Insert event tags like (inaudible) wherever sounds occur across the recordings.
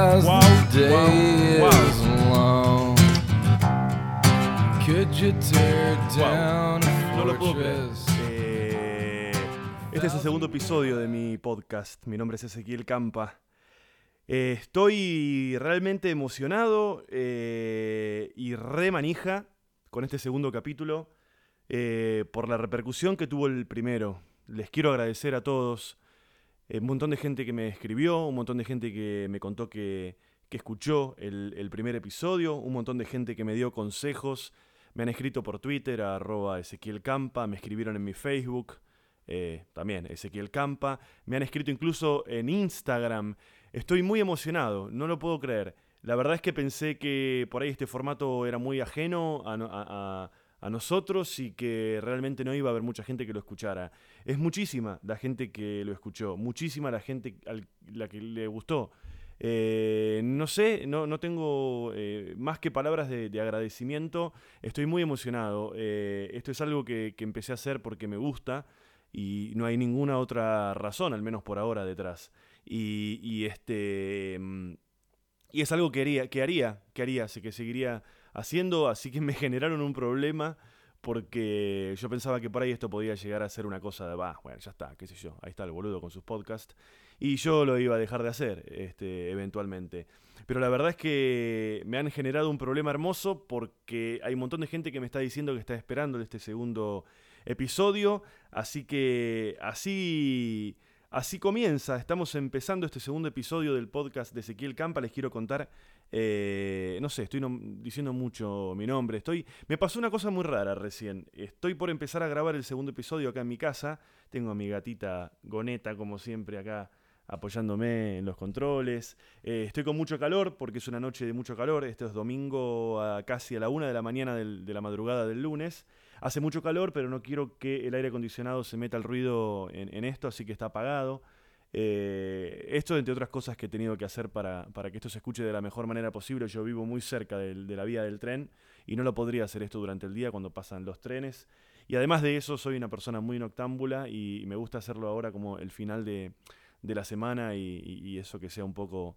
Wow. As Wow, the day wow, is long, could you tear down a No lo puedo creer. fortress? Eh, este es el segundo episodio de mi podcast. Mi nombre es Ezequiel Campa. Eh, estoy realmente emocionado eh, y re manija con este segundo capítulo eh, por la repercusión que tuvo el primero. Les quiero agradecer a todos. Eh, un montón de gente que me escribió, un montón de gente que me contó que, que escuchó el, el primer episodio, un montón de gente que me dio consejos. Me han escrito por Twitter arroba Ezequiel Campa, me escribieron en mi Facebook, eh, también Ezequiel Campa, me han escrito incluso en Instagram. Estoy muy emocionado, no lo puedo creer. La verdad es que pensé que por ahí este formato era muy ajeno a, no- a- a- a nosotros y que realmente no iba a haber mucha gente que lo escuchara. Es muchísima la gente que lo escuchó, muchísima la gente a la que le gustó. Eh, no sé, no, no tengo eh, más que palabras de, de agradecimiento. Estoy muy emocionado. Eh, esto es algo que, empecé a hacer porque me gusta y no hay ninguna otra razón, al menos por ahora, detrás. Y, y este. mm, Y es algo que haría, que haría, que haría, que seguiría haciendo, así que me (laughs) generaron un problema porque yo pensaba que por ahí esto podía llegar a ser una cosa de, va, bueno, ya está, qué sé yo, ahí está el boludo con sus podcasts, y yo lo iba a dejar de hacer, este, eventualmente. Pero la verdad es que me han generado un problema hermoso porque hay un montón de gente que me está diciendo que está esperando este segundo episodio, así que así... Así comienza, estamos empezando este segundo episodio del podcast de Ezequiel Campa. Les quiero contar, eh, no sé, estoy diciendo mucho mi nombre. Estoy, me pasó una cosa muy rara recién. Estoy por empezar a grabar el segundo episodio acá en mi casa. Tengo a mi gatita Goneta, como siempre, acá apoyándome en los controles. Eh, estoy con mucho calor porque es una noche de mucho calor. Este es domingo a casi a la una de la mañana de la madrugada del lunes. Hace mucho calor, pero no quiero que el aire acondicionado se meta el ruido en esto, así que está apagado. Eh, esto, entre otras cosas que he tenido que hacer para, para que esto se escuche de la mejor manera posible. Yo vivo muy cerca de la vía del tren y no lo podría hacer esto durante el día cuando pasan los trenes. Y además de eso, soy una persona muy noctámbula y me gusta hacerlo ahora como el final de, de la semana y, eso que sea un poco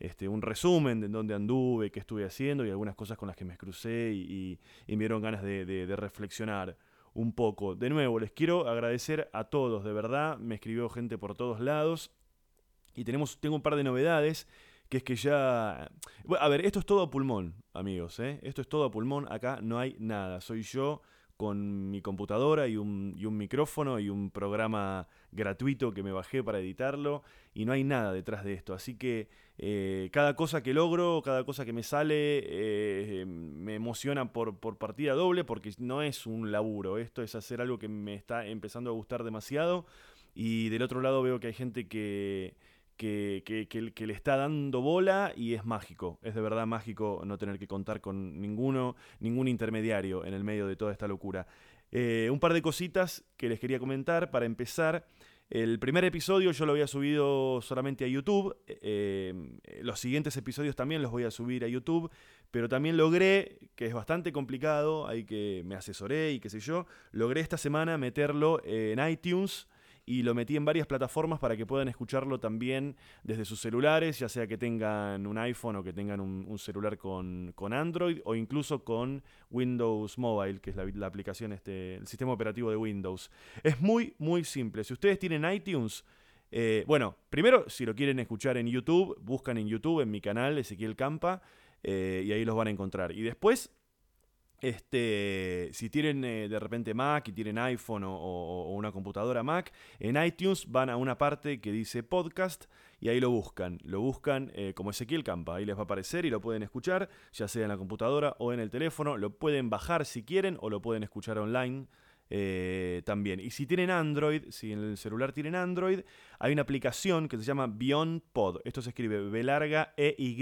este, un resumen de dónde anduve, qué estuve haciendo y algunas cosas con las que me crucé y, y- me dieron ganas de reflexionar un poco. De nuevo, les quiero agradecer a todos, de verdad, me escribió gente por todos lados y tenemos, tengo un par de novedades, que es que ya... Bueno, a ver, esto es todo a pulmón, amigos, ¿eh? Esto es todo a pulmón, acá no hay nada, soy yo con mi computadora y un, micrófono y un programa gratuito que me bajé para editarlo y no hay nada detrás de esto, así que eh, cada cosa que logro, cada cosa que me sale, eh, me emociona por partida doble porque no es un laburo, esto es hacer algo que me está empezando a gustar demasiado y del otro lado veo que hay gente que, que, que- que- le está dando bola y es mágico, es de verdad mágico no tener que contar con ninguno, ningún intermediario en el medio de toda esta locura. Eh, un par de cositas que les quería comentar para empezar. El primer episodio yo lo había subido solamente a YouTube. eh, eh, los siguientes episodios también los voy a subir a YouTube. Pero también logré, que es bastante complicado, hay que me asesoré y qué sé yo, logré esta semana meterlo en iTunes y lo metí en varias plataformas para que puedan escucharlo también desde sus celulares, ya sea que tengan un iPhone o que tengan un, celular con, con Android o incluso con Windows Mobile, que es la, la aplicación, este, el sistema operativo de Windows. Es muy, muy simple. Si ustedes tienen iTunes, eh, bueno, primero, si lo quieren escuchar en YouTube, buscan en YouTube, en mi canal, Ezequiel Campa, eh, y ahí los van a encontrar. Y después, este, si tienen eh, de repente Mac y tienen iPhone o, una computadora Mac, en iTunes van a una parte que dice podcast y ahí lo buscan. Lo buscan eh, como Ezequiel Campa. Ahí les va a aparecer y lo pueden escuchar, ya sea en la computadora o en el teléfono. Lo pueden bajar si quieren o lo pueden escuchar online. eh, también. Y si tienen Android, si en el celular tienen Android, hay una aplicación que se llama Beyond Pod. Esto se escribe B larga E Y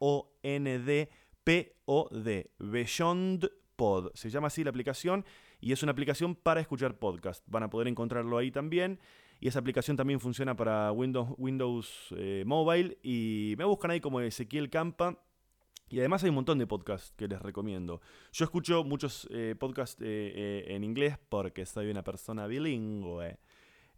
O N D P O D. Beyond Pod. Se llama así la aplicación y es una aplicación para escuchar podcast. Van a poder encontrarlo ahí también. Y esa aplicación también funciona para Windows, Windows eh, Mobile. Y me buscan ahí como Ezequiel Campa. Y además hay un montón de podcasts que les recomiendo. Yo escucho muchos eh, podcasts eh, en inglés porque soy una persona bilingüe.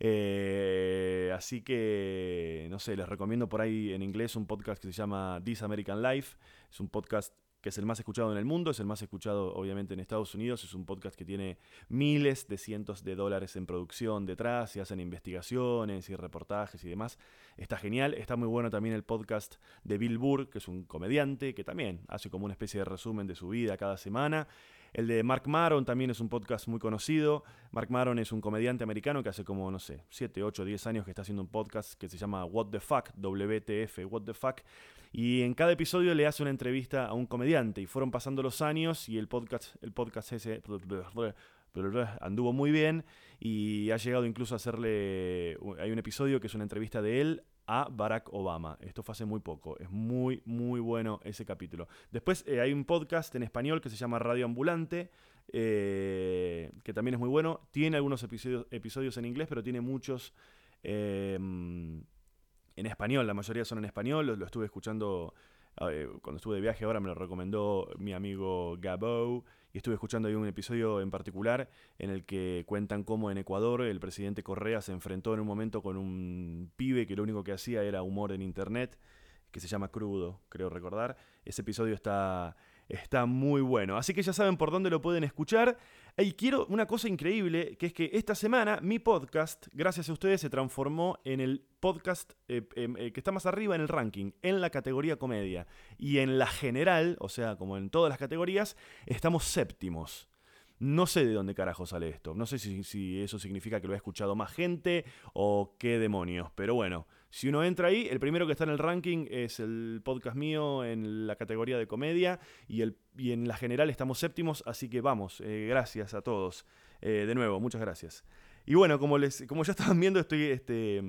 Eh, así que, no sé, les recomiendo por ahí en inglés un podcast que se llama This American Life. Es un podcast que es el más escuchado en el mundo, es el más escuchado obviamente en Estados Unidos, es un podcast que tiene miles de cientos de dólares en producción detrás, y hacen investigaciones y reportajes y demás. Está genial, está muy bueno también el podcast de Bill Burr, que es un comediante, que también hace como una especie de resumen de su vida cada semana. El de Mark Maron también es un podcast muy conocido. Mark Maron es un comediante americano que hace como, no sé, 7, 8, 10 años que está haciendo un podcast que se llama What the Fuck, WTF, What the Fuck. Y en cada episodio le hace una entrevista a un comediante. Y fueron pasando los años y el podcast, el podcast ese anduvo muy bien y ha llegado incluso a hacerle... Hay un episodio que es una entrevista de él a Barack Obama. Esto fue hace muy poco. Es muy, muy bueno ese capítulo. Después eh, hay un podcast en español que se llama Radio Ambulante, eh, que también es muy bueno. Tiene algunos episodios, episodios en inglés, pero tiene muchos em, en español. La mayoría son en español. Lo, lo estuve escuchando eh, cuando estuve de viaje ahora, me lo recomendó mi amigo Gabo y estuve escuchando ahí un episodio en particular en el que cuentan cómo en Ecuador el presidente Correa se enfrentó en un momento con un pibe que lo único que hacía era humor en internet, que se llama Crudo, creo recordar. Ese episodio está, está muy bueno. Así que ya saben por dónde lo pueden escuchar. Y quiero una cosa increíble, que es que esta semana mi podcast, gracias a ustedes, se transformó en el podcast eh, em, eh, que está más arriba en el ranking, en la categoría comedia. Y en la general, o sea, como en todas las categorías, estamos séptimos. No sé de dónde carajo sale esto. No sé si, eso significa que lo ha escuchado más gente o qué demonios. Pero bueno, si uno entra ahí, el primero que está en el ranking es el podcast mío en la categoría de comedia y, el, y en la general estamos séptimos. Así que vamos, eh, gracias a todos. Eh, de nuevo, muchas gracias. Y bueno, como, les, como ya estaban viendo, estoy este,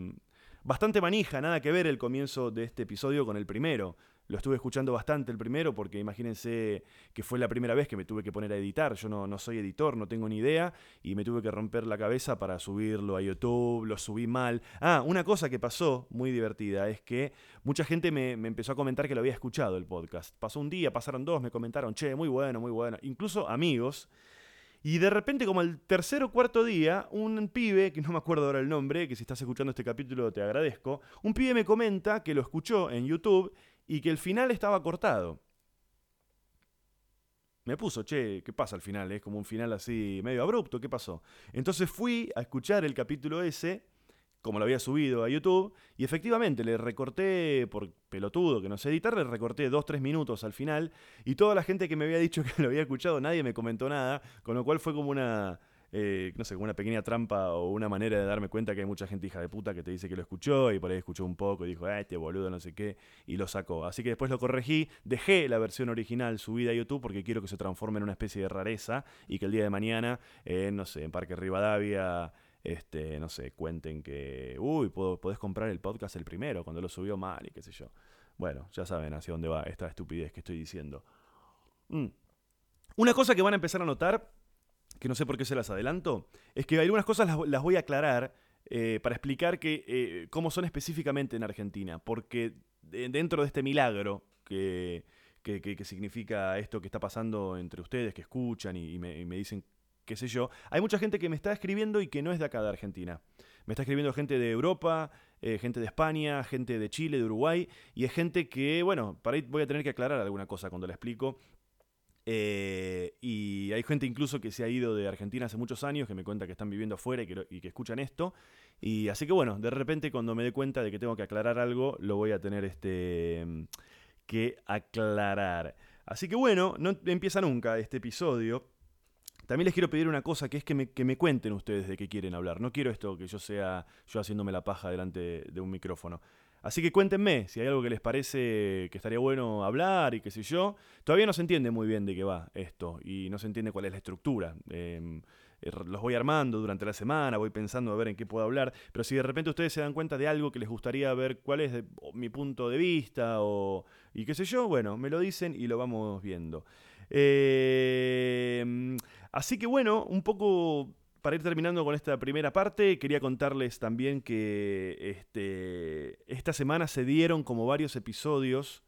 bastante manija, nada que ver el comienzo de este episodio con el primero. Lo estuve escuchando bastante el primero porque imagínense que fue la primera vez que me tuve que poner a editar. Yo no, no, soy editor, no tengo ni idea y me tuve que romper la cabeza para subirlo a YouTube, lo subí mal. Ah, una cosa que pasó muy divertida es que mucha gente me, me empezó a comentar que lo había escuchado el podcast. Pasó un día, pasaron dos, me comentaron, che, muy bueno, muy bueno. Incluso amigos. Y de repente, como el tercer o cuarto día, un pibe, que no me acuerdo ahora el nombre, que si estás escuchando este capítulo te agradezco, un pibe me comenta que lo escuchó en YouTube y que el final estaba cortado. Me puso, che, ¿qué pasa al final? Es como un final así medio abrupto, ¿qué pasó? Entonces fui a escuchar el capítulo ese, como lo había subido a YouTube, y efectivamente le recorté, por pelotudo que no sé editar, le recorté 2-3 minutos al final, y toda la gente que me había dicho (laughs) que lo había escuchado, nadie me comentó nada, con lo cual fue como una eh, no sé, como una pequeña trampa o una manera de darme cuenta que hay mucha gente hija de puta que te dice que lo escuchó y por ahí escuchó un poco y dijo, ah, este boludo, no sé qué, y lo sacó. Así que después lo corregí, dejé la versión original subida a YouTube porque quiero que se transforme en una especie de rareza y que el día de mañana, eh, no sé, en Parque Rivadavia este, no sé, cuenten que, uy, puedo, podés comprar el podcast el primero cuando lo subió mal y qué sé yo. Bueno, ya saben hacia dónde va esta estupidez que estoy diciendo. Mm. Una cosa que van a empezar a notar que no sé por qué se las adelanto, es que algunas cosas las, voy a aclarar eh, para explicar que, eh, cómo son específicamente en Argentina, porque dentro de este milagro que, que, significa esto que está pasando entre ustedes, que escuchan y, me, dicen qué sé yo, hay mucha gente que me está escribiendo y que no es de acá de Argentina. Me está escribiendo gente de Europa, eh, gente de España, gente de Chile, de Uruguay, y es gente que, bueno, para ahí voy a tener que aclarar alguna cosa cuando la explico, eh, y hay gente incluso que se ha ido de Argentina hace muchos años, que me cuenta que están viviendo afuera y que, escuchan esto. Y así que bueno, de repente cuando me dé cuenta de que tengo que aclarar algo, lo voy a tener este, que aclarar. Así que bueno, no empieza nunca este episodio. También les quiero pedir una cosa, que es que me, que me cuenten ustedes de qué quieren hablar. No quiero esto que yo sea yo haciéndome la paja delante de un micrófono. Así que cuéntenme si hay algo que les parece que estaría bueno hablar y qué sé yo. Todavía no se entiende muy bien de qué va esto y no se entiende cuál es la estructura. Em, eh, los voy armando durante la semana, voy pensando a ver en qué puedo hablar, pero si de repente ustedes se dan cuenta de algo que les gustaría ver cuál es mi punto de vista o y qué sé yo, bueno, me lo dicen y lo vamos viendo. Em, así que bueno, un poco para ir terminando con esta primera parte, quería contarles también que este, esta semana se dieron como varios episodios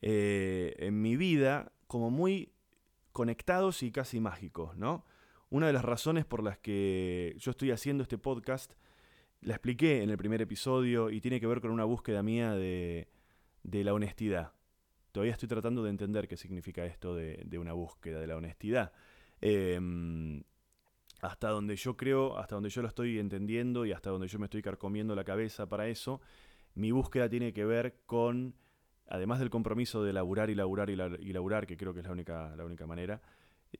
eh, en mi vida como muy conectados y casi mágicos, ¿no? Una de las razones por las que yo estoy haciendo este podcast La expliqué en el primer episodio y tiene que ver con una búsqueda mía de, de la honestidad. Todavía estoy tratando de entender qué significa esto de, una búsqueda de la honestidad. Em, hasta donde yo creo, hasta donde yo lo estoy entendiendo y hasta donde yo me estoy carcomiendo la cabeza para eso, mi búsqueda tiene que ver con, además del compromiso de laburar y laburar y, la- y laburar, que creo que es la única, la única manera,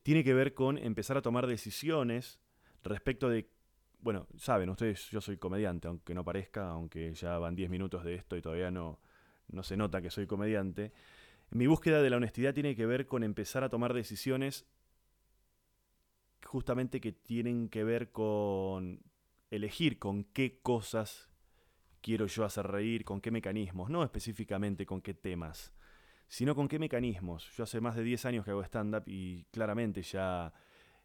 tiene que ver con empezar a tomar decisiones respecto de, bueno, saben ustedes, yo soy comediante, aunque no parezca, aunque ya van 10 minutos de esto y todavía no, no se nota que soy comediante. Mi búsqueda de la honestidad tiene que ver con empezar a tomar decisiones justamente que tienen que ver con elegir con qué cosas quiero yo hacer reír, con qué mecanismos, no específicamente con qué temas, sino con qué mecanismos. Yo hace más de 10 años que hago stand-up y claramente ya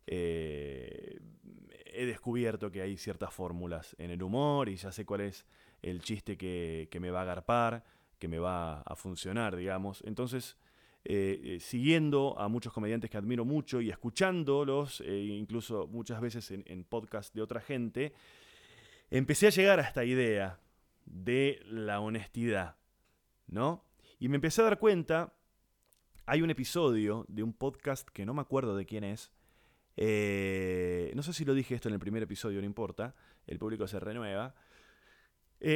eh, he descubierto que hay ciertas fórmulas en el humor y ya sé cuál es el chiste que, que me va a agarpar, que me va a funcionar, digamos. Entonces, eh, eh, siguiendo a muchos comediantes que admiro mucho y escuchándolos, eh, incluso muchas veces en, en podcast de otra gente, empecé a llegar a esta idea de la honestidad, ¿no? Y me empecé a dar cuenta, hay un episodio de un podcast que no me acuerdo de quién es, no sé si lo dije esto en el primer episodio, no importa, el público se renueva.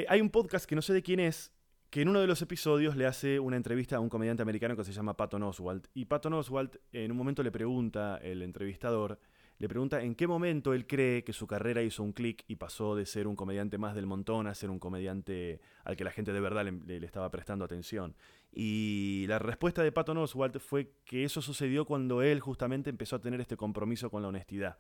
Hay un podcast que no sé de quién es, que en uno de los episodios le hace una entrevista a un comediante americano que se llama Patton Oswalt. Y Patton Oswalt en un momento le pregunta, el entrevistador, le pregunta en qué momento él cree que su carrera hizo un clic y pasó de ser un comediante más del montón a ser un comediante al que la gente de verdad le, le- estaba prestando atención. Y la respuesta de Patton Oswalt fue que eso sucedió cuando él justamente empezó a tener este compromiso con la honestidad.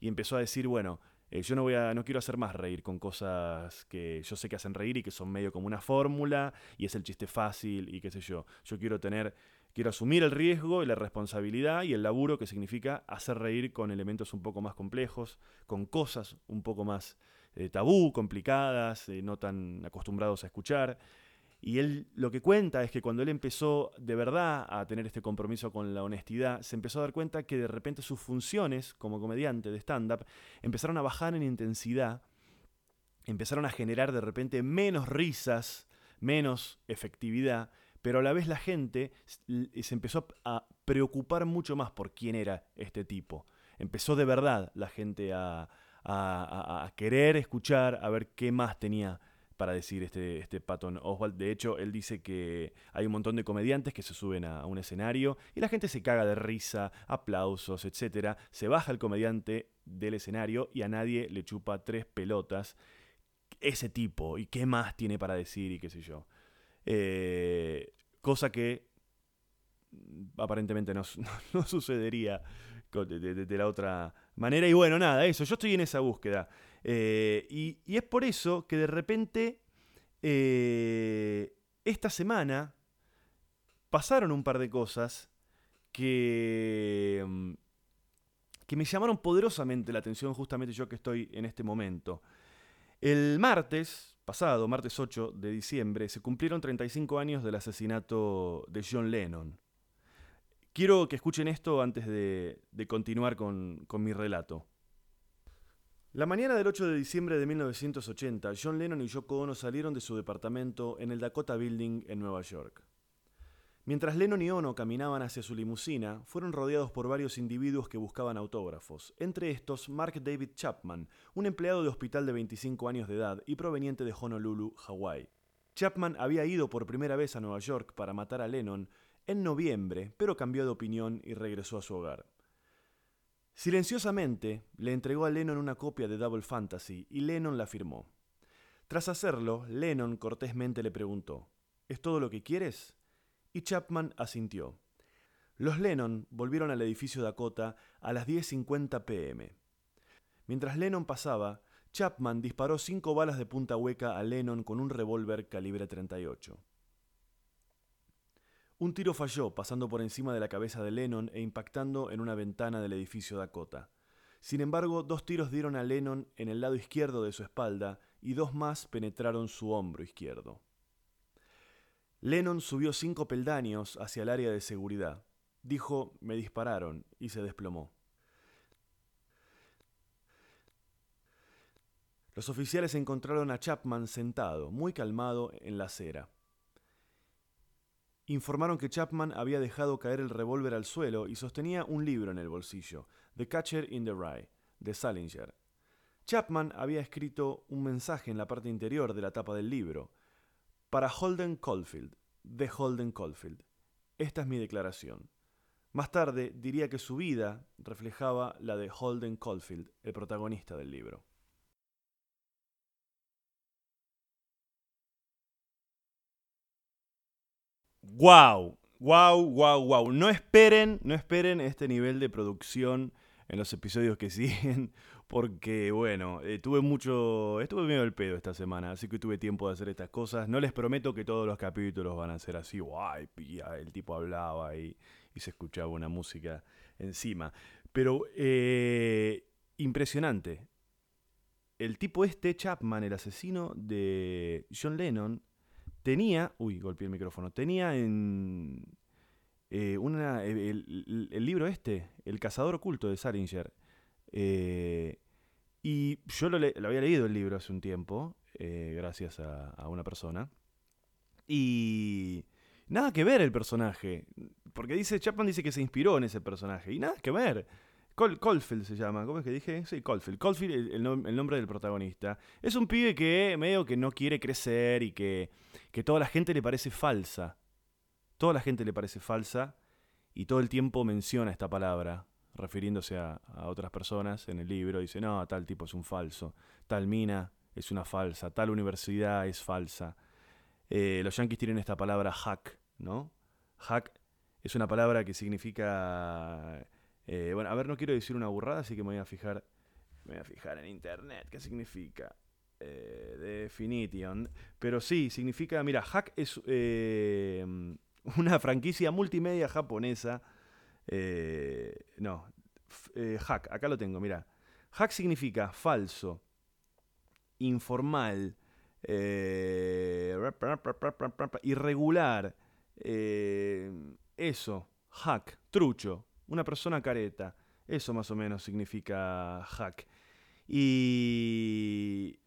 Y empezó a decir, bueno, eh, yo no voy a, no quiero hacer más reír con cosas que yo sé que hacen reír y que son medio como una fórmula y es el chiste fácil y qué sé yo. Yo quiero tener, quiero asumir el riesgo y la responsabilidad y el laburo que significa hacer reír con elementos un poco más complejos, con cosas un poco más eh, tabú, complicadas, eh, no tan acostumbrados a escuchar. Y él lo que cuenta es que cuando él empezó de verdad a tener este compromiso con la honestidad, se empezó a dar cuenta que de repente sus funciones como comediante de stand-up empezaron a bajar en intensidad, empezaron a generar de repente menos risas, menos efectividad, pero a la vez la gente se empezó a preocupar mucho más por quién era este tipo. Empezó de verdad la gente a- a- a querer escuchar, a ver qué más tenía para decir este, este Patton Oswald. De hecho, él dice que hay un montón de comediantes que se suben a, un escenario y la gente se caga de risa, aplausos, etc. Se baja el comediante del escenario y a nadie le chupa tres pelotas ese tipo y qué más tiene para decir y qué sé yo. Eh, cosa que aparentemente no, (laughs) su- no sucedería de- de la otra manera. Y bueno, nada, eso, yo estoy en esa búsqueda. Eh, y, es por eso que de repente eh, esta semana pasaron un par de cosas que, mm, que me llamaron poderosamente la atención justamente yo que estoy en este momento. El martes pasado, martes 8 de diciembre, se cumplieron 35 años del asesinato de John Lennon. Quiero que escuchen esto antes de, de continuar con, con mi relato. La mañana del 8 de diciembre de 1980, John Lennon y Yoko Ono salieron de su departamento en el Dakota Building en Nueva York. Mientras Lennon y Ono caminaban hacia su limusina, fueron rodeados por varios individuos que buscaban autógrafos, entre estos Mark David Chapman, un empleado de hospital de 25 años de edad y proveniente de Honolulu, Hawái. Chapman había ido por primera vez a Nueva York para matar a Lennon en noviembre, pero cambió de opinión y regresó a su hogar. Silenciosamente, le entregó a Lennon una copia de Double Fantasy y Lennon la firmó. Tras hacerlo, Lennon cortésmente le preguntó, ¿Es todo lo que quieres? Y Chapman asintió. Los Lennon volvieron al edificio Dakota a las 10.50 pm. Mientras Lennon pasaba, Chapman disparó cinco balas de punta hueca a Lennon con un revólver calibre 38. Un tiro falló pasando por encima de la cabeza de Lennon e impactando en una ventana del edificio Dakota. Sin embargo, dos tiros dieron a Lennon en el lado izquierdo de su espalda y dos más penetraron su hombro izquierdo. Lennon subió cinco peldaños hacia el área de seguridad. Dijo, me dispararon, y se desplomó. Los oficiales encontraron a Chapman sentado, muy calmado, en la acera. Informaron que Chapman había dejado caer el revólver al suelo y sostenía un libro en el bolsillo, The Catcher in the Rye, de Salinger. Chapman había escrito un mensaje en la parte interior de la tapa del libro. Para Holden Caulfield, de Holden Caulfield. Esta es mi declaración. Más tarde diría que su vida reflejaba la de Holden Caulfield, el protagonista del libro. ¡Wow! ¡Wow, wow, wow! No esperen, no esperen este nivel de producción en los episodios que (laughs) siguen, porque bueno, eh, tuve mucho, estuve medio del pedo esta semana, así que tuve tiempo de hacer estas cosas. No les prometo que todos los capítulos van a ser así, guay, pía, el tipo hablaba y, y se escuchaba una música encima. Pero eh, impresionante. El tipo este, Chapman, el asesino de John Lennon, tenía, uy, golpeé el micrófono, tenía en eh, una, el, libro este, El cazador oculto de Salinger. Eh, y yo lo, había leído el libro hace un tiempo, eh, gracias a, una persona. Y nada que ver el personaje. Porque dice, Chapman dice que se inspiró en ese personaje. Y nada que ver. Col Caulfield se llama, ¿cómo es que dije? Sí, Caulfield. Caulfield, el, el el nombre del protagonista. Es un pibe que medio que no quiere crecer y que, que toda la gente le parece falsa. Toda la gente le parece falsa y todo el tiempo menciona esta palabra, refiriéndose a, a otras personas en el libro. Dice, no, tal tipo es un falso, tal mina es una falsa, tal universidad es falsa. Eh, los yanquis tienen esta palabra hack, ¿no? Hack es una palabra que significa... eh, bueno, a ver, no quiero decir una burrada, así que me voy a fijar, me voy a fijar en internet qué significa. Eh, definition. Pero sí, significa, mira, hack es eh, una franquicia multimedia japonesa. eh, no, hack, acá lo tengo, mira. Hack significa falso, informal, irregular, eso, hack, trucho, una persona careta. Eso más o menos significa hack. Y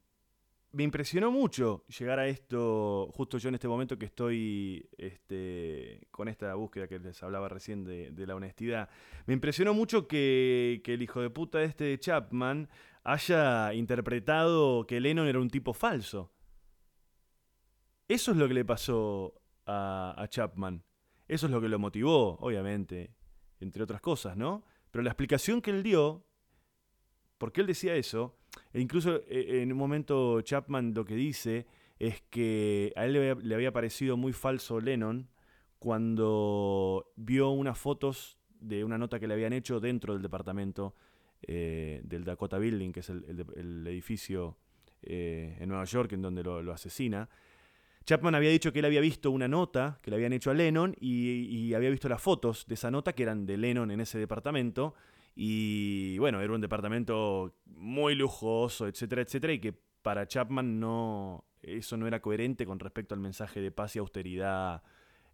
me impresionó mucho llegar a esto, justo yo en este momento que estoy este, con esta búsqueda que les hablaba recién de, de la honestidad. Me impresionó mucho que, que el hijo de puta este de Chapman haya interpretado que Lennon era un tipo falso. Eso es lo que le pasó a, Chapman. Eso es lo que lo motivó, obviamente, entre otras cosas, ¿no? Pero la explicación que él dio, porque él decía eso, e incluso eh, en un momento Chapman lo que dice es que a él le había, parecido muy falso Lennon cuando vio unas fotos de una nota que le habían hecho dentro del departamento eh, del Dakota Building, que es el, edificio eh, en Nueva York en donde lo, asesina. Chapman había dicho que él había visto una nota que le habían hecho a Lennon y había visto las fotos de esa nota que eran de Lennon en ese departamento. Y bueno, era un departamento muy lujoso, etcétera, etcétera, y que para Chapman no, eso no era coherente con respecto al mensaje de paz y austeridad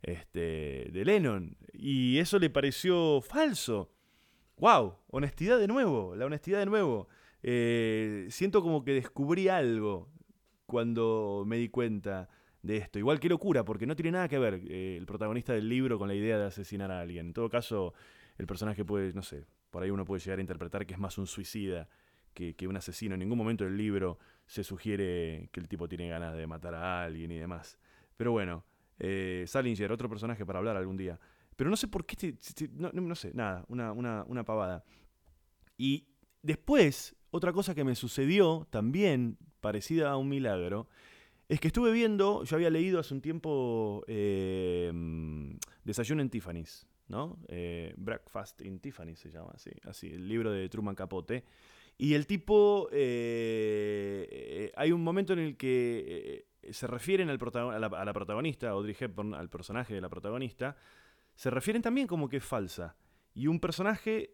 este, de Lennon. Y eso le pareció falso. ¡Wow! Honestidad de nuevo, la honestidad de nuevo. Eh, siento como que descubrí algo cuando me di cuenta de esto. Igual qué locura, porque no tiene nada que ver eh, el protagonista del libro con la idea de asesinar a alguien. En todo caso, el personaje puede, no sé, por ahí uno puede llegar a interpretar que es más un suicida que, un asesino. En ningún momento del libro se sugiere que el tipo tiene ganas de matar a alguien y demás. Pero bueno, eh, Salinger, otro personaje para hablar algún día. Pero no sé por qué, no sé, nada, una, una, una pavada. Y después, otra cosa que me sucedió también, parecida a un milagro, es que estuve viendo, yo había leído hace un tiempo eh, mm, Desayuno en Tiffany's, ¿no? Eh, Breakfast in Tiffany se llama, así, así, el libro de Truman Capote. Y el tipo, eh, hay un momento en el que eh, se refieren al a, la, protagonista, Audrey Hepburn, al personaje de la protagonista, se refieren también como que es falsa. Y un personaje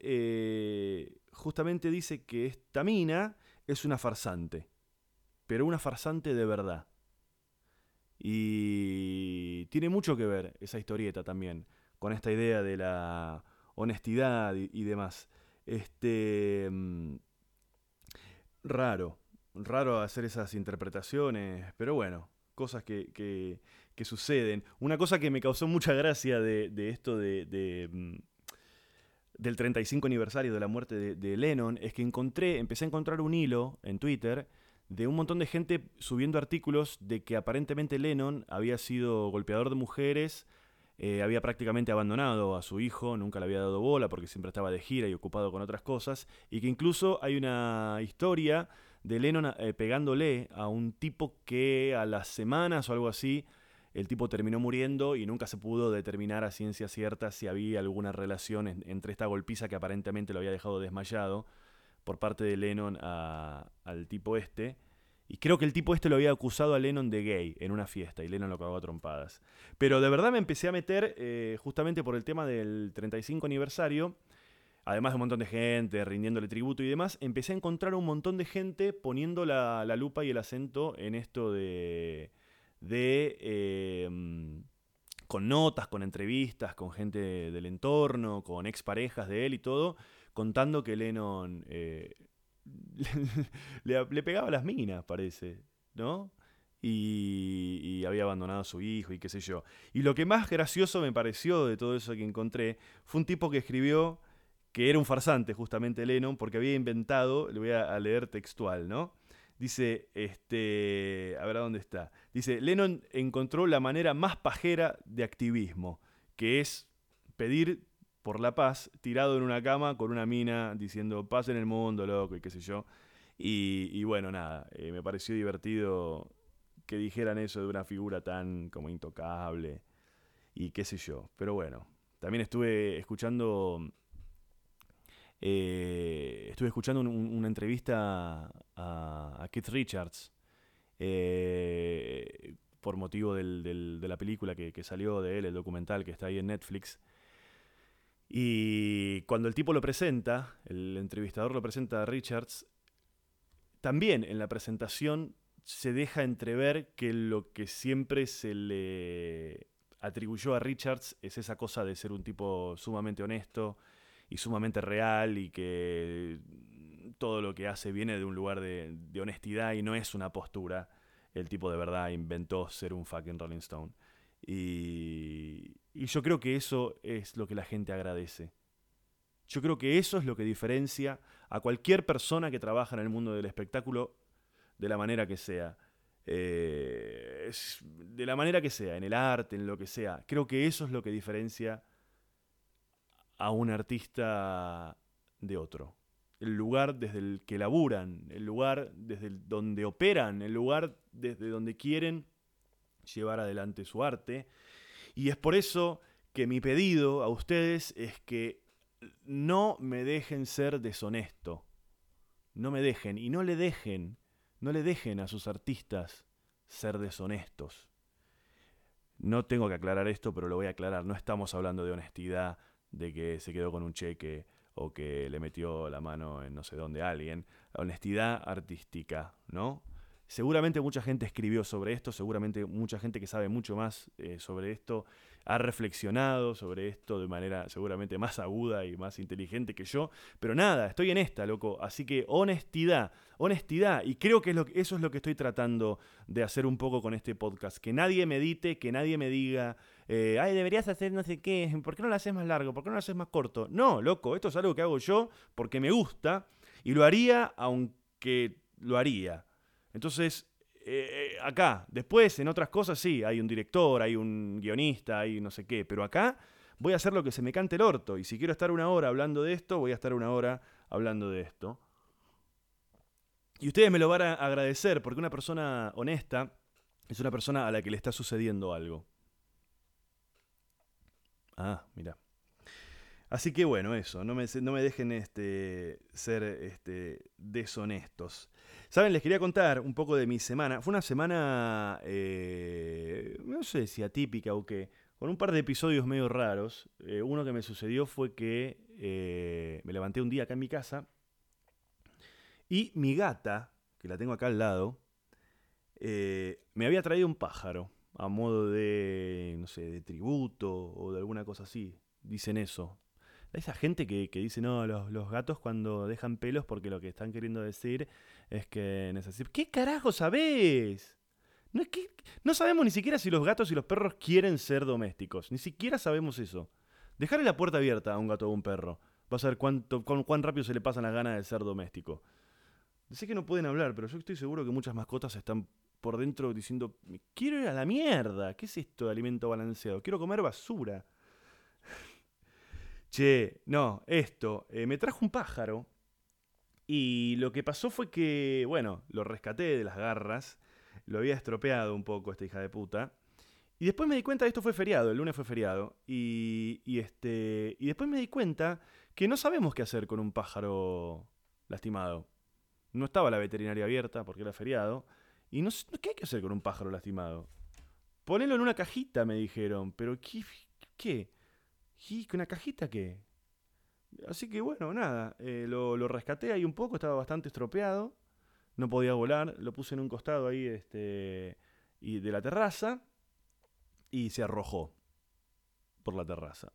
justamente dice que esta mina es una farsante, pero una farsante de verdad. Y tiene mucho que ver esa historieta también con esta idea de la honestidad y, demás. Este. mm, Raro. raro hacer esas interpretaciones, pero bueno, cosas que, que- que suceden. Una cosa que me causó mucha gracia de, de esto de, de, mm, del 35 aniversario de la muerte de, de Lennon es que encontré, empecé a encontrar un hilo en Twitter de un montón de gente subiendo artículos de que aparentemente Lennon había sido golpeador de mujeres, eh, había prácticamente abandonado a su hijo, nunca le había dado bola porque siempre estaba de gira y ocupado con otras cosas, y que incluso hay una historia de Lennon eh, pegándole a un tipo que a las semanas o algo así, el tipo terminó muriendo y nunca se pudo determinar a ciencia cierta si había alguna relación en- entre esta golpiza que aparentemente lo había dejado desmayado por parte de Lennon al tipo este. Y creo que el tipo este lo había acusado a Lennon de gay en una fiesta y Lennon lo cagó a trompadas. Pero de verdad me empecé a meter eh, justamente por el tema del 35 aniversario además de un montón de gente rindiéndole tributo y demás, empecé a encontrar un montón de gente poniendo la, lupa y el acento en esto de. de. eh, con notas, con entrevistas, con gente del entorno, con exparejas de él y todo, contando que Lennon eh, (laughs) le, pegaba las minas, parece, ¿no? Y, y había abandonado a su hijo y qué sé yo. Y lo que más gracioso me pareció de todo eso que encontré fue un tipo que escribió que era un farsante justamente Lennon, porque había inventado, le voy a, leer textual, ¿no? Dice, este, a ver dónde está. Dice, Lennon encontró la manera más pajera de activismo, que es pedir por la paz tirado en una cama con una mina diciendo paz en el mundo, loco, y qué sé yo. Y, bueno, nada, eh, me pareció divertido que dijeran eso de una figura tan como intocable y qué sé yo. Pero bueno, también estuve escuchando eh, estuve escuchando un- un- una entrevista a, Keith Richards eh, por motivo de la película que salió de él, el documental que está ahí en Netflix. Y cuando el tipo lo presenta, el entrevistador lo presenta a Richards, también en la presentación se deja entrever que lo que siempre se le atribuyó a Richards es esa cosa de ser un tipo sumamente honesto, y sumamente real y que todo lo que hace viene de un lugar de, de honestidad y no es una postura. El tipo de verdad inventó ser un fucking Rolling Stone. Y, yo creo que eso es lo que la gente agradece. Yo creo que eso es lo que diferencia a cualquier persona que trabaja en el mundo del espectáculo de la manera que sea. Eh, de la manera que sea, en el arte, en lo que sea. Creo que eso es lo que diferencia a un artista de otro. El lugar desde el que laburan, el lugar desde donde operan, el lugar desde donde quieren llevar adelante su arte. Y es por eso que mi pedido a ustedes es que no me dejen ser deshonesto. No me dejen y no le dejen, no le dejen a sus artistas ser deshonestos. No tengo que aclarar esto, pero lo voy a aclarar. No estamos hablando de honestidad, de que se quedó con un cheque o que le metió la mano en no sé dónde a alguien. Honestidad artística, ¿no? Seguramente mucha gente escribió sobre esto, seguramente mucha gente que sabe mucho más eh, sobre esto ha reflexionado sobre esto de manera seguramente más aguda y más inteligente que yo, pero nada, estoy en esta, loco, así que honestidad, honestidad, y creo que, eso es lo que estoy tratando de hacer un poco con este podcast, que nadie medite, que nadie me diga, eh, ay, deberías hacer no sé qué, ¿por qué no lo haces más largo? ¿Por qué no lo haces más corto? No, loco, esto es algo que hago yo porque me gusta y lo haría aunque lo haría. Entonces, eh, eh, acá, después en otras cosas sí, hay un director, hay un guionista, hay no sé qué, pero acá voy a hacer lo que se me cante el orto y si quiero estar una hora hablando de esto, voy a estar una hora hablando de esto. Y ustedes me lo van a agradecer porque una persona honesta es una persona a la que le está sucediendo algo. Ah, mira. Así que bueno, eso, no me, dejen este, ser este, deshonestos. Saben, les quería contar un poco de mi semana. Fue una semana, eh, no sé si atípica o qué, con un par de episodios medio raros. Eh, uno que me sucedió fue que eh, me levanté un día acá en mi casa y mi gata, que la tengo acá al lado, me había traído un pájaro a modo de, no sé, de tributo o de alguna cosa así. Dicen eso. Esa gente que, que dice, no, los, los gatos cuando dejan pelos porque lo que están queriendo decir es que necesitan... ¿Qué carajo sabés? No, es que, no sabemos ni siquiera si los gatos y los perros quieren ser domésticos. Ni siquiera sabemos eso. Dejarle la puerta abierta a un gato o a un perro. Vas a ver cuánto, cuán, cuán rápido se le pasan las ganas de ser doméstico. Sé que no pueden hablar, pero yo estoy seguro que muchas mascotas están por dentro diciendo, "Me quiero ir a la mierda. ¿Qué es esto de alimento balanceado? Quiero comer basura. Che, no, esto. eh, me trajo un pájaro. Y lo que pasó fue que, bueno, lo rescaté de las garras. Lo había estropeado un poco esta hija de puta. Y después me di cuenta, esto fue feriado, el lunes fue feriado. Y, y este, y después me di cuenta que no sabemos qué hacer con un pájaro lastimado. No estaba la veterinaria abierta porque era feriado. Y no sé, ¿qué hay que hacer con un pájaro lastimado? Ponelo en una cajita, me dijeron. Pero ¿qué? ¿Qué? ¿Y una cajita qué? Así que bueno, nada. eh, lo, lo rescaté ahí un poco, estaba bastante estropeado. No podía volar. Lo puse en un costado ahí este, y de la terraza. Y se arrojó por la terraza.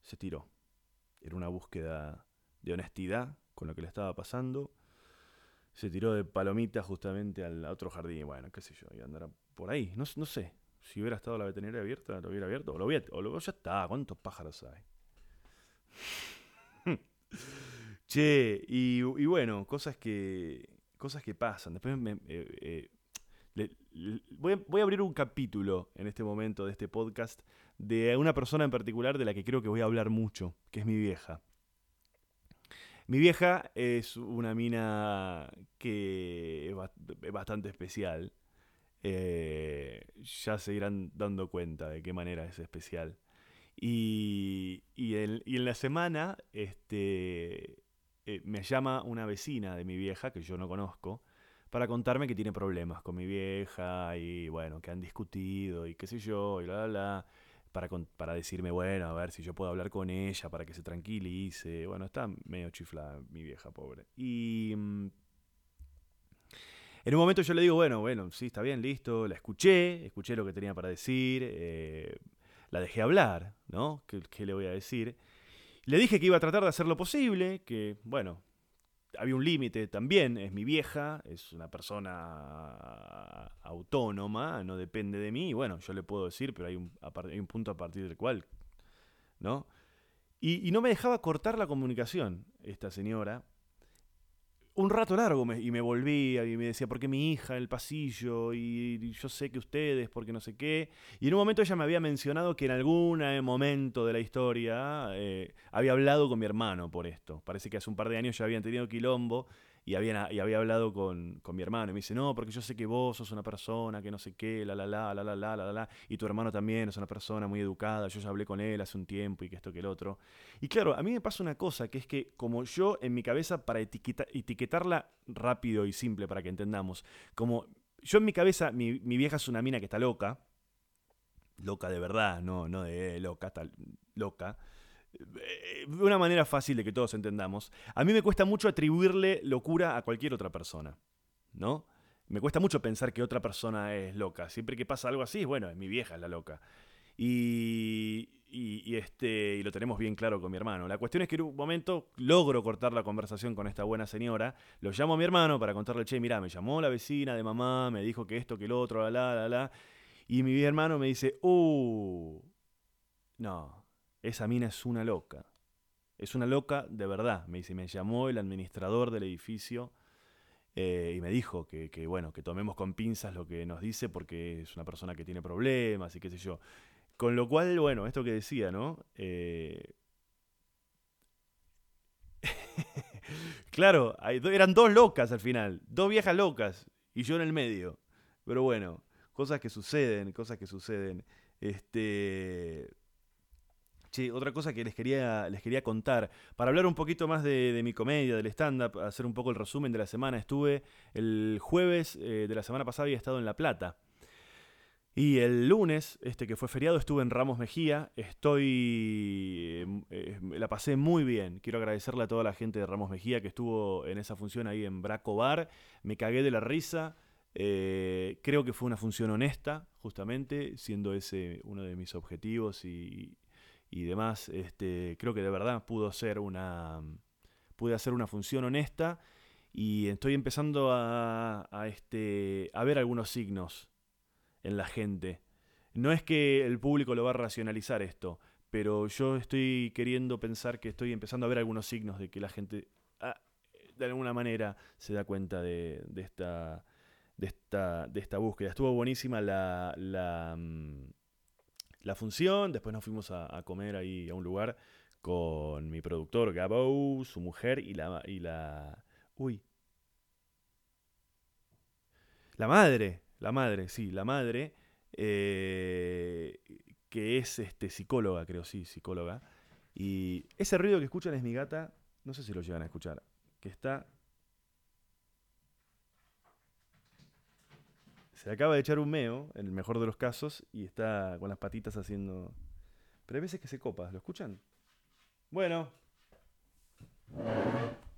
Se tiró. Era una búsqueda de honestidad con lo que le estaba pasando. Se tiró de palomita justamente al otro jardín. Bueno, qué sé yo, y andará por ahí. No, no sé. Si hubiera estado la veterinaria abierta, lo hubiera abierto. O lo hubiera, o lo, ya está. ¿Cuántos pájaros hay? (laughs) che, y, bueno, cosas que, cosas que pasan. Después me, eh, eh, voy, a, abrir un capítulo en este momento de este podcast de una persona en particular de la que creo que voy a hablar mucho, que es mi vieja. Mi vieja es una mina que es bastante especial. Eh, ya se irán dando cuenta de qué manera es especial. Y, y en, y en la semana este, eh, me llama una vecina de mi vieja, que yo no conozco, para contarme que tiene problemas con mi vieja y bueno, que han discutido y qué sé yo, y bla, bla, bla. Para, con- para decirme, bueno, a ver si yo puedo hablar con ella para que se tranquilice. Bueno, está medio chiflada mi vieja, pobre. Y mm, en un momento yo le digo, bueno, bueno, sí, está bien, listo, la escuché, escuché lo que tenía para decir, eh, la dejé hablar, ¿no? ¿Qué, le voy a decir? Le dije que iba a tratar de hacer lo posible, que, bueno, había un límite también, es mi vieja, es una persona autónoma, no depende de mí, y bueno, yo le puedo decir, pero hay un, punto a partir del cual, ¿no? Y no me dejaba cortar la comunicación, esta señora. Un rato largo me- y me volvía y me decía, ¿por qué mi hija en el pasillo? Y, y yo sé que ustedes, porque no sé qué. Y en un momento ella me había mencionado que en algún eh, momento de la historia eh, había hablado con mi hermano por esto. Parece que hace un par de años ya habían tenido quilombo y, habían, y había hablado con, con mi hermano. Y me dice, no, porque yo sé que vos sos una persona que no sé qué, la la la, la la la, la la. Y tu hermano también es una persona muy educada. Yo ya hablé con él hace un tiempo y que esto que el otro. Y claro, a mí me pasa una cosa, que es que como yo en mi cabeza, para etiqueta- etiquetarla rápido y simple para que entendamos, como yo en mi cabeza, mi, mi vieja es una mina que está loca, loca de verdad, no, no de eh, loca, está loca, de una manera fácil de que todos entendamos, a mí me cuesta mucho atribuirle locura a cualquier otra persona, ¿no? Me cuesta mucho pensar que otra persona es loca. Siempre que pasa algo así, bueno, es mi vieja es la loca. Y, y- y este, y lo tenemos bien claro con mi hermano. La cuestión es que en un momento logro cortar la conversación con esta buena señora. Lo llamo a mi hermano para contarle, che, mirá, me llamó la vecina de mamá, me dijo que esto, que el otro, la, la, la, la. Y mi hermano me dice, uh, no, esa mina es una loca. Es una loca de verdad. Me dice, me llamó el administrador del edificio eh, y me dijo que, que, bueno, que tomemos con pinzas lo que nos dice porque es una persona que tiene problemas y qué sé yo. Con lo cual, bueno, esto que decía, ¿no? Eh, (laughs) claro, eran dos locas al final, dos viejas locas y yo en el medio. Pero bueno, cosas que suceden, cosas que suceden. Este. Che, otra cosa que les quería, les quería contar. Para hablar un poquito más de, mi comedia, del stand-up, hacer un poco el resumen de la semana. Estuve el jueves eh, de la semana pasada había estado en La Plata. Y el lunes, este que fue feriado, estuve en Ramos Mejía. Estoy. eh, eh, la pasé muy bien. Quiero agradecerle a toda la gente de Ramos Mejía que estuvo en esa función ahí en Braco Bar. Me cagué de la risa. Eh, creo que fue una función honesta, justamente, siendo ese uno de mis objetivos y, y demás, este, creo que de verdad pudo ser una, pude hacer una función honesta y estoy empezando a, este, a ver algunos signos en la gente. No es que el público lo va a racionalizar esto, pero yo estoy queriendo pensar que estoy empezando a ver algunos signos de que la gente ah, de alguna manera se da cuenta de, de esta, de, esta, de esta búsqueda. Estuvo buenísima la, la, mm, la función, después nos fuimos a, comer ahí a un lugar con mi productor Gabo, su mujer y la... Y la uy. La madre, la madre, sí, la madre, eh, que es este, psicóloga, creo, sí, psicóloga. Y ese ruido que escuchan es mi gata, no sé si lo llegan a escuchar, que está... Se acaba de echar un meo, en el mejor de los casos, y está con las patitas haciendo... Pero hay veces que se copa, ¿lo escuchan? Bueno.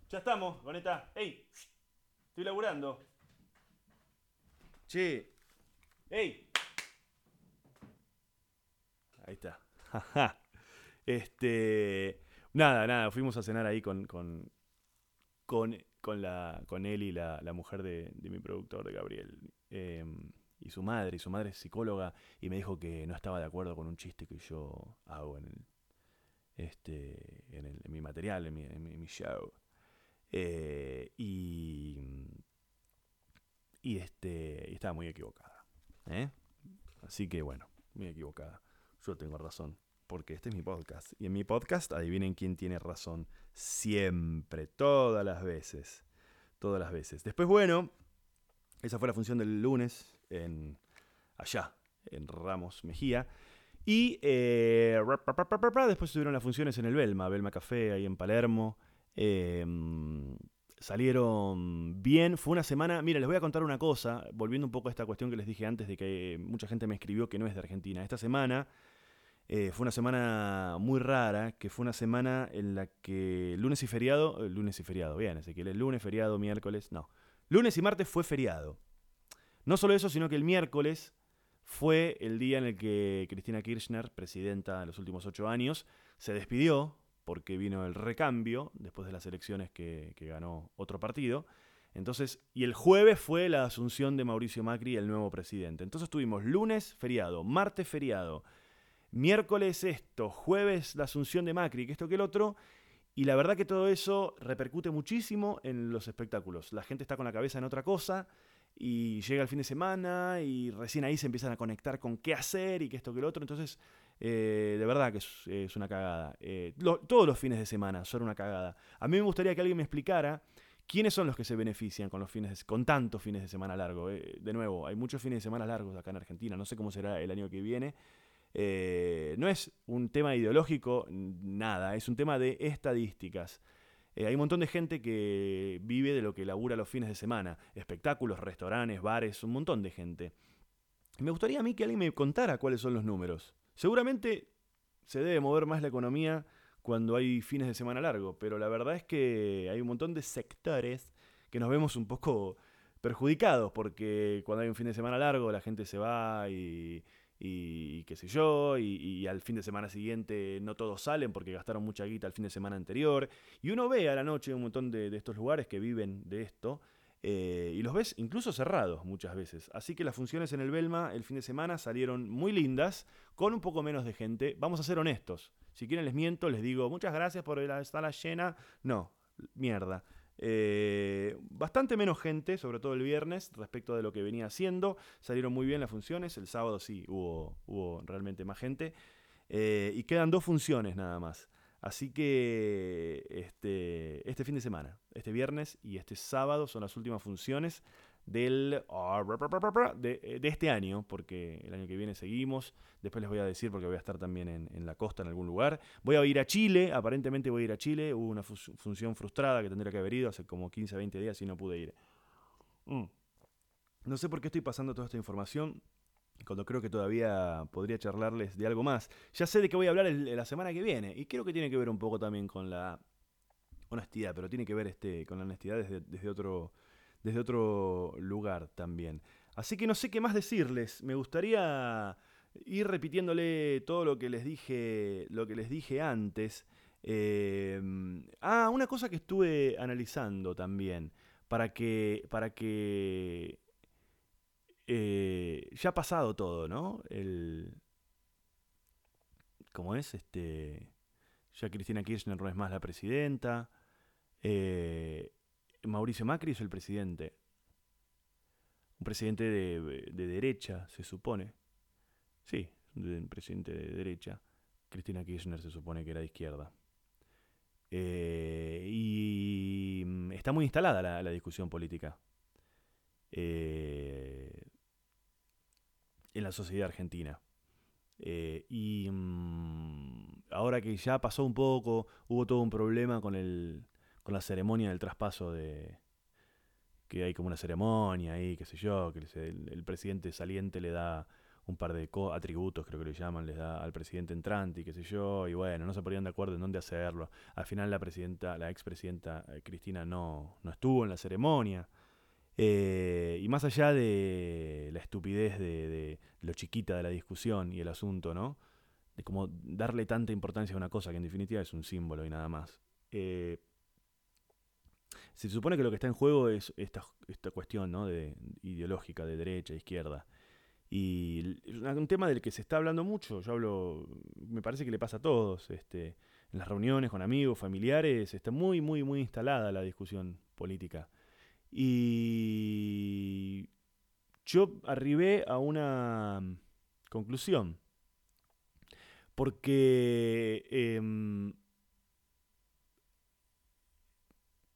Ya estamos, Goneta. ¡Ey! Estoy laburando. Che. ¡Ey! Ahí está. este. Nada, nada. Fuimos a cenar ahí con. con. con, con la. con él y la, la mujer de, de, mi productor, de Gabriel. Eh, y su madre. Y su madre es psicóloga. Y me dijo que no estaba de acuerdo con un chiste que yo hago en el. Este. en, el, en mi material, en mi, en mi, en mi show. Eh, y. Y este. Y estaba muy equivocada. ¿eh? Así que bueno, muy equivocada yo tengo razón. Porque este es mi podcast. Y en mi podcast, adivinen quién tiene razón. Siempre, todas las veces. Todas las veces. Después, bueno, esa fue la función del lunes en allá, en Ramos Mejía. Y eh, después tuvieron las funciones en el Belma, Belma Café, ahí en Palermo. Eh, salieron bien. Fue una semana. Mira, les voy a contar una cosa, volviendo un poco a esta cuestión que les dije antes de que mucha gente me escribió que no es de Argentina. Esta semana eh, fue una semana muy rara, que fue una semana en la que lunes y feriado, eh, lunes y feriado, bien, Ezequiel, el lunes, feriado, miércoles, no. Lunes y martes fue feriado. No solo eso, sino que el miércoles fue el día en el que Cristina Kirchner, presidenta de los últimos ocho años, se despidió porque vino el recambio después de las elecciones que, que, ganó otro partido. Entonces, y el jueves fue la asunción de Mauricio Macri, el nuevo presidente. Entonces tuvimos lunes feriado, martes feriado, miércoles esto, jueves la asunción de Macri, que esto que el otro. Y la verdad que todo eso repercute muchísimo en los espectáculos. La gente está con la cabeza en otra cosa y llega el fin de semana y recién ahí se empiezan a conectar con qué hacer y que esto que el otro. Entonces, eh, de verdad que es, una cagada. Eh, todos los fines de semana son una cagada. A mí me gustaría que alguien me explicara quiénes son los que se benefician con los fines de, con tantos fines de semana largos. Eh, de nuevo, hay muchos fines de semana largos acá en Argentina. No sé cómo será el año que viene. Eh, no es un tema ideológico, nada, es un tema de estadísticas. Eh, hay un montón de gente que vive de lo que labura los fines de semana, espectáculos, restaurantes, bares, un montón de gente. Me gustaría a mí que alguien me contara cuáles son los números. Seguramente se debe mover más la economía cuando hay fines de semana largo, pero la verdad es que hay un montón de sectores que nos vemos un poco perjudicados, porque cuando hay un fin de semana largo la gente se va y y qué sé yo, y, al fin de semana siguiente no todos salen porque gastaron mucha guita el fin de semana anterior. Y uno ve a la noche un montón de, de estos lugares que viven de esto. Eh, y los ves incluso cerrados muchas veces. Así que las funciones en el Belma el fin de semana salieron muy lindas, con un poco menos de gente. Vamos a ser honestos. Si quieren les miento, les digo muchas gracias por la sala llena. No, mierda. Eh, bastante menos gente, sobre todo el viernes, respecto de lo que venía haciendo. Salieron muy bien las funciones. El sábado sí hubo, hubo realmente más gente. Eh, y quedan dos funciones nada más. Así que este, este fin de semana, este viernes y este sábado son las últimas funciones del, de, de, este año, porque el año que viene seguimos. Después les voy a decir porque voy a estar también en, en, la costa en algún lugar. Voy a ir a Chile, aparentemente voy a ir a Chile. Hubo una función frustrada que tendría que haber ido hace como 15, 20 días y no pude ir. Mm. No sé por qué estoy pasando toda esta información cuando creo que todavía podría charlarles de algo más. Ya sé de qué voy a hablar la semana que viene y creo que tiene que ver un poco también con la honestidad, pero tiene que ver este, con la honestidad desde otro desde otro lugar también. Así que no sé qué más decirles. Me gustaría y repitiéndole todo lo que les dije, lo que les dije antes. eh, ah, una cosa que estuve analizando también, para que, para que eh, ya ha pasado todo, ¿no? El, ¿Cómo es? Este, ya Cristina Kirchner no es más la presidenta. eh, Mauricio Macri es el presidente. Un presidente de, de derecha, se supone. Sí, un presidente de derecha. Cristina Kirchner se supone que era de izquierda. Eh, y mm, está muy instalada la, la discusión política eh, en la sociedad argentina. Eh, y mm, ahora que ya pasó un poco, hubo todo un problema con, el, con la ceremonia del traspaso de... que hay como una ceremonia ahí, qué sé yo, que el, presidente saliente le da un par de co- atributos, creo que le llaman, les da al presidente entrante y qué sé yo, y bueno, no se ponían de acuerdo en dónde hacerlo. Al final la presidenta, la expresidenta eh, Cristina no, no estuvo en la ceremonia. Eh, y más allá de la estupidez de, de lo chiquita de la discusión y el asunto, ¿no? De como darle tanta importancia a una cosa que en definitiva es un símbolo y nada más. Eh, se supone que lo que está en juego es esta, esta cuestión ¿no? de, ideológica de derecha, izquierda. Y es un tema del que se está hablando mucho. Yo hablo, me parece que le pasa a todos. Este, en las reuniones con amigos, familiares, está muy, muy, muy instalada la discusión política. Y yo arribé a una conclusión. Porque em,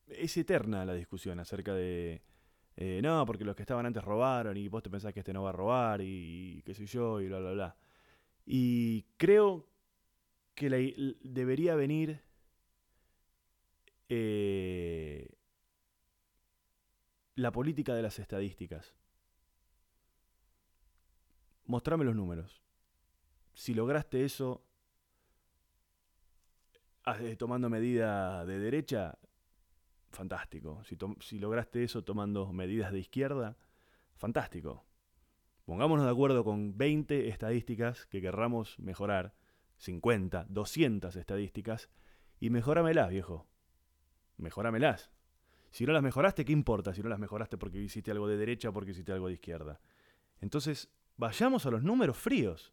es eterna la discusión acerca de, eh, no, porque los que estaban antes robaron y vos te pensás que este no va a robar y, qué sé yo y bla, bla, bla. Y creo que debería venir eh, la política de las estadísticas. Mostrame los números. Si lograste eso ah, eh, tomando medida de derecha, fantástico. Si, lograste eso tomando medidas de izquierda, fantástico. Pongámonos de acuerdo con 20 estadísticas que querramos mejorar, 50, 200 estadísticas, y mejóramelas, viejo. Mejóramelas. Si no las mejoraste, ¿qué importa si no las mejoraste porque hiciste algo de derecha o porque hiciste algo de izquierda? Entonces, vayamos a los números fríos.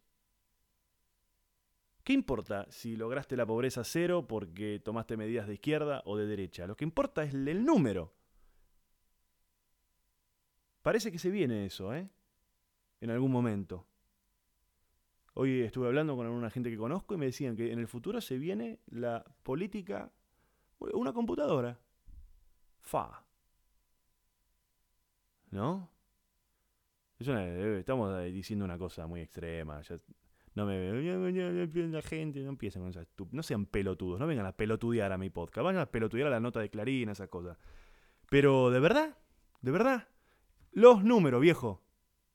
¿Qué importa si lograste la pobreza cero porque tomaste medidas de izquierda o de derecha? Lo que importa es el número. Parece que se viene eso, ¿eh? En algún momento. Hoy estuve hablando con una gente que conozco y me decían que en el futuro se viene la política, una computadora. Fa. ¿No? Eh, estamos eh, diciendo una cosa muy extrema. No me la gente, no empiecen con esas No sean pelotudos, no vengan a pelotudear a mi podcast. Vayan a pelotudear a la nota de Clarín, esas cosas. Pero, ¿de verdad? ¿De verdad? Los números, viejo.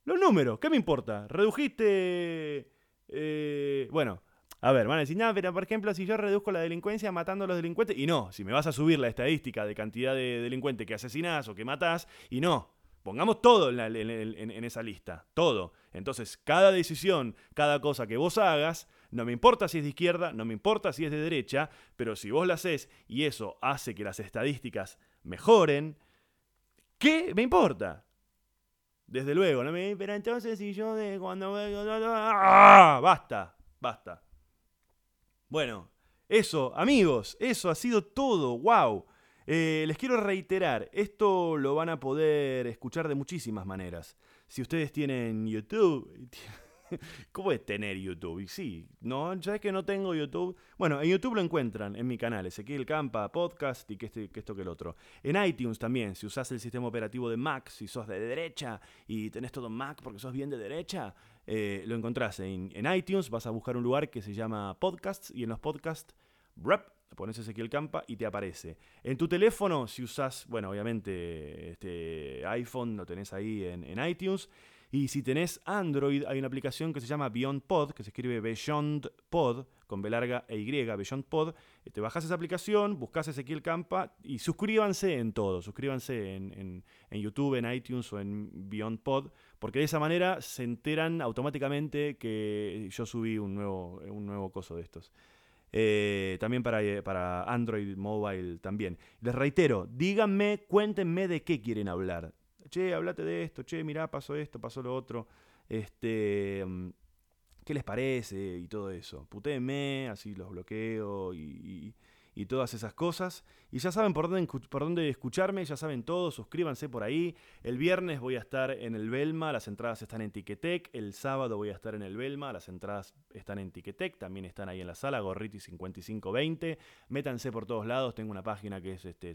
Los números, ¿qué me importa? Redujiste. eh, bueno, a ver, van a decir, no, pero por ejemplo, si yo reduzco la delincuencia matando a los delincuentes. Y no, si me vas a subir la estadística de cantidad de delincuentes que asesinás o que matás, y no. Pongamos todo en, esa lista, todo. Entonces, cada decisión, cada cosa que vos hagas, no me importa si es de izquierda, no me importa si es de derecha, pero si vos la haces y eso hace que las estadísticas mejoren, ¿qué me importa? Desde luego, no me. Pero entonces, si yo de cuando. ¡Ah! Basta, basta. Bueno, eso, amigos, eso ha sido todo. ¡Wow! Eh, les quiero reiterar, esto lo van a poder escuchar de muchísimas maneras. Si ustedes tienen YouTube. (laughs) ¿Cómo es tener YouTube? Y sí, no, ya es que no tengo YouTube. Bueno, en YouTube lo encuentran en mi canal, Ezequiel Campa Podcast y que, este, que esto que el otro. En iTunes también, si usás el sistema operativo de Mac, si sos de derecha y tenés todo Mac porque sos bien de derecha, eh, lo encontrás en, en iTunes, vas a buscar un lugar que se llama Podcasts y en los podcasts, rap, pones Ezequiel Campa y te aparece. En tu teléfono, si usás, bueno, obviamente este iPhone, lo tenés ahí en, en iTunes. Y si tenés Android, hay una aplicación que se llama Beyond Pod, que se escribe Beyond Pod, con B larga e Y, Beyond Pod. Eh, Te bajás esa aplicación, buscás Ezequiel Campa y suscríbanse en todo. Suscríbanse en, en- en YouTube, en iTunes o en Beyond Pod, porque de esa manera se enteran automáticamente que yo subí un nuevo, un nuevo coso de estos. Eh, también para, eh, para Android Mobile también. Les reitero, díganme, cuéntenme de qué quieren hablar. Che, hablate de esto, che, mirá, pasó esto, pasó lo otro. Este, mm, ¿Qué les parece? Y todo eso. Putéenme, así los bloqueo y, y- y todas esas cosas. Y ya saben por dónde, por dónde escucharme, ya saben todo, suscríbanse por ahí. El viernes voy a estar en el Belma, las entradas están en Ticketek. El sábado voy a estar en el Belma, las entradas están en Ticketek, también están ahí en la sala, Gorriti 5520. Métanse por todos lados, tengo una página que es este,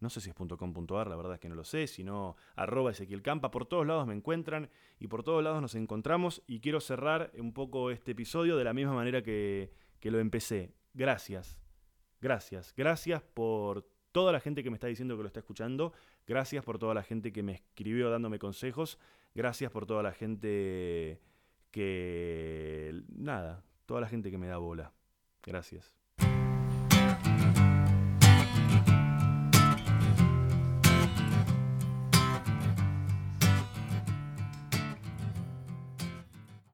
no sé si es .com.ar, la verdad es que no lo sé, sino arroba ezequielcampa, por todos lados me encuentran y por todos lados nos encontramos y quiero cerrar un poco este episodio de la misma manera que, que lo empecé. Gracias, gracias, gracias por toda la gente que me está diciendo que lo está escuchando, gracias por toda la gente que me escribió dándome consejos, gracias por toda la gente que... nada, toda la gente que me da bola. Gracias.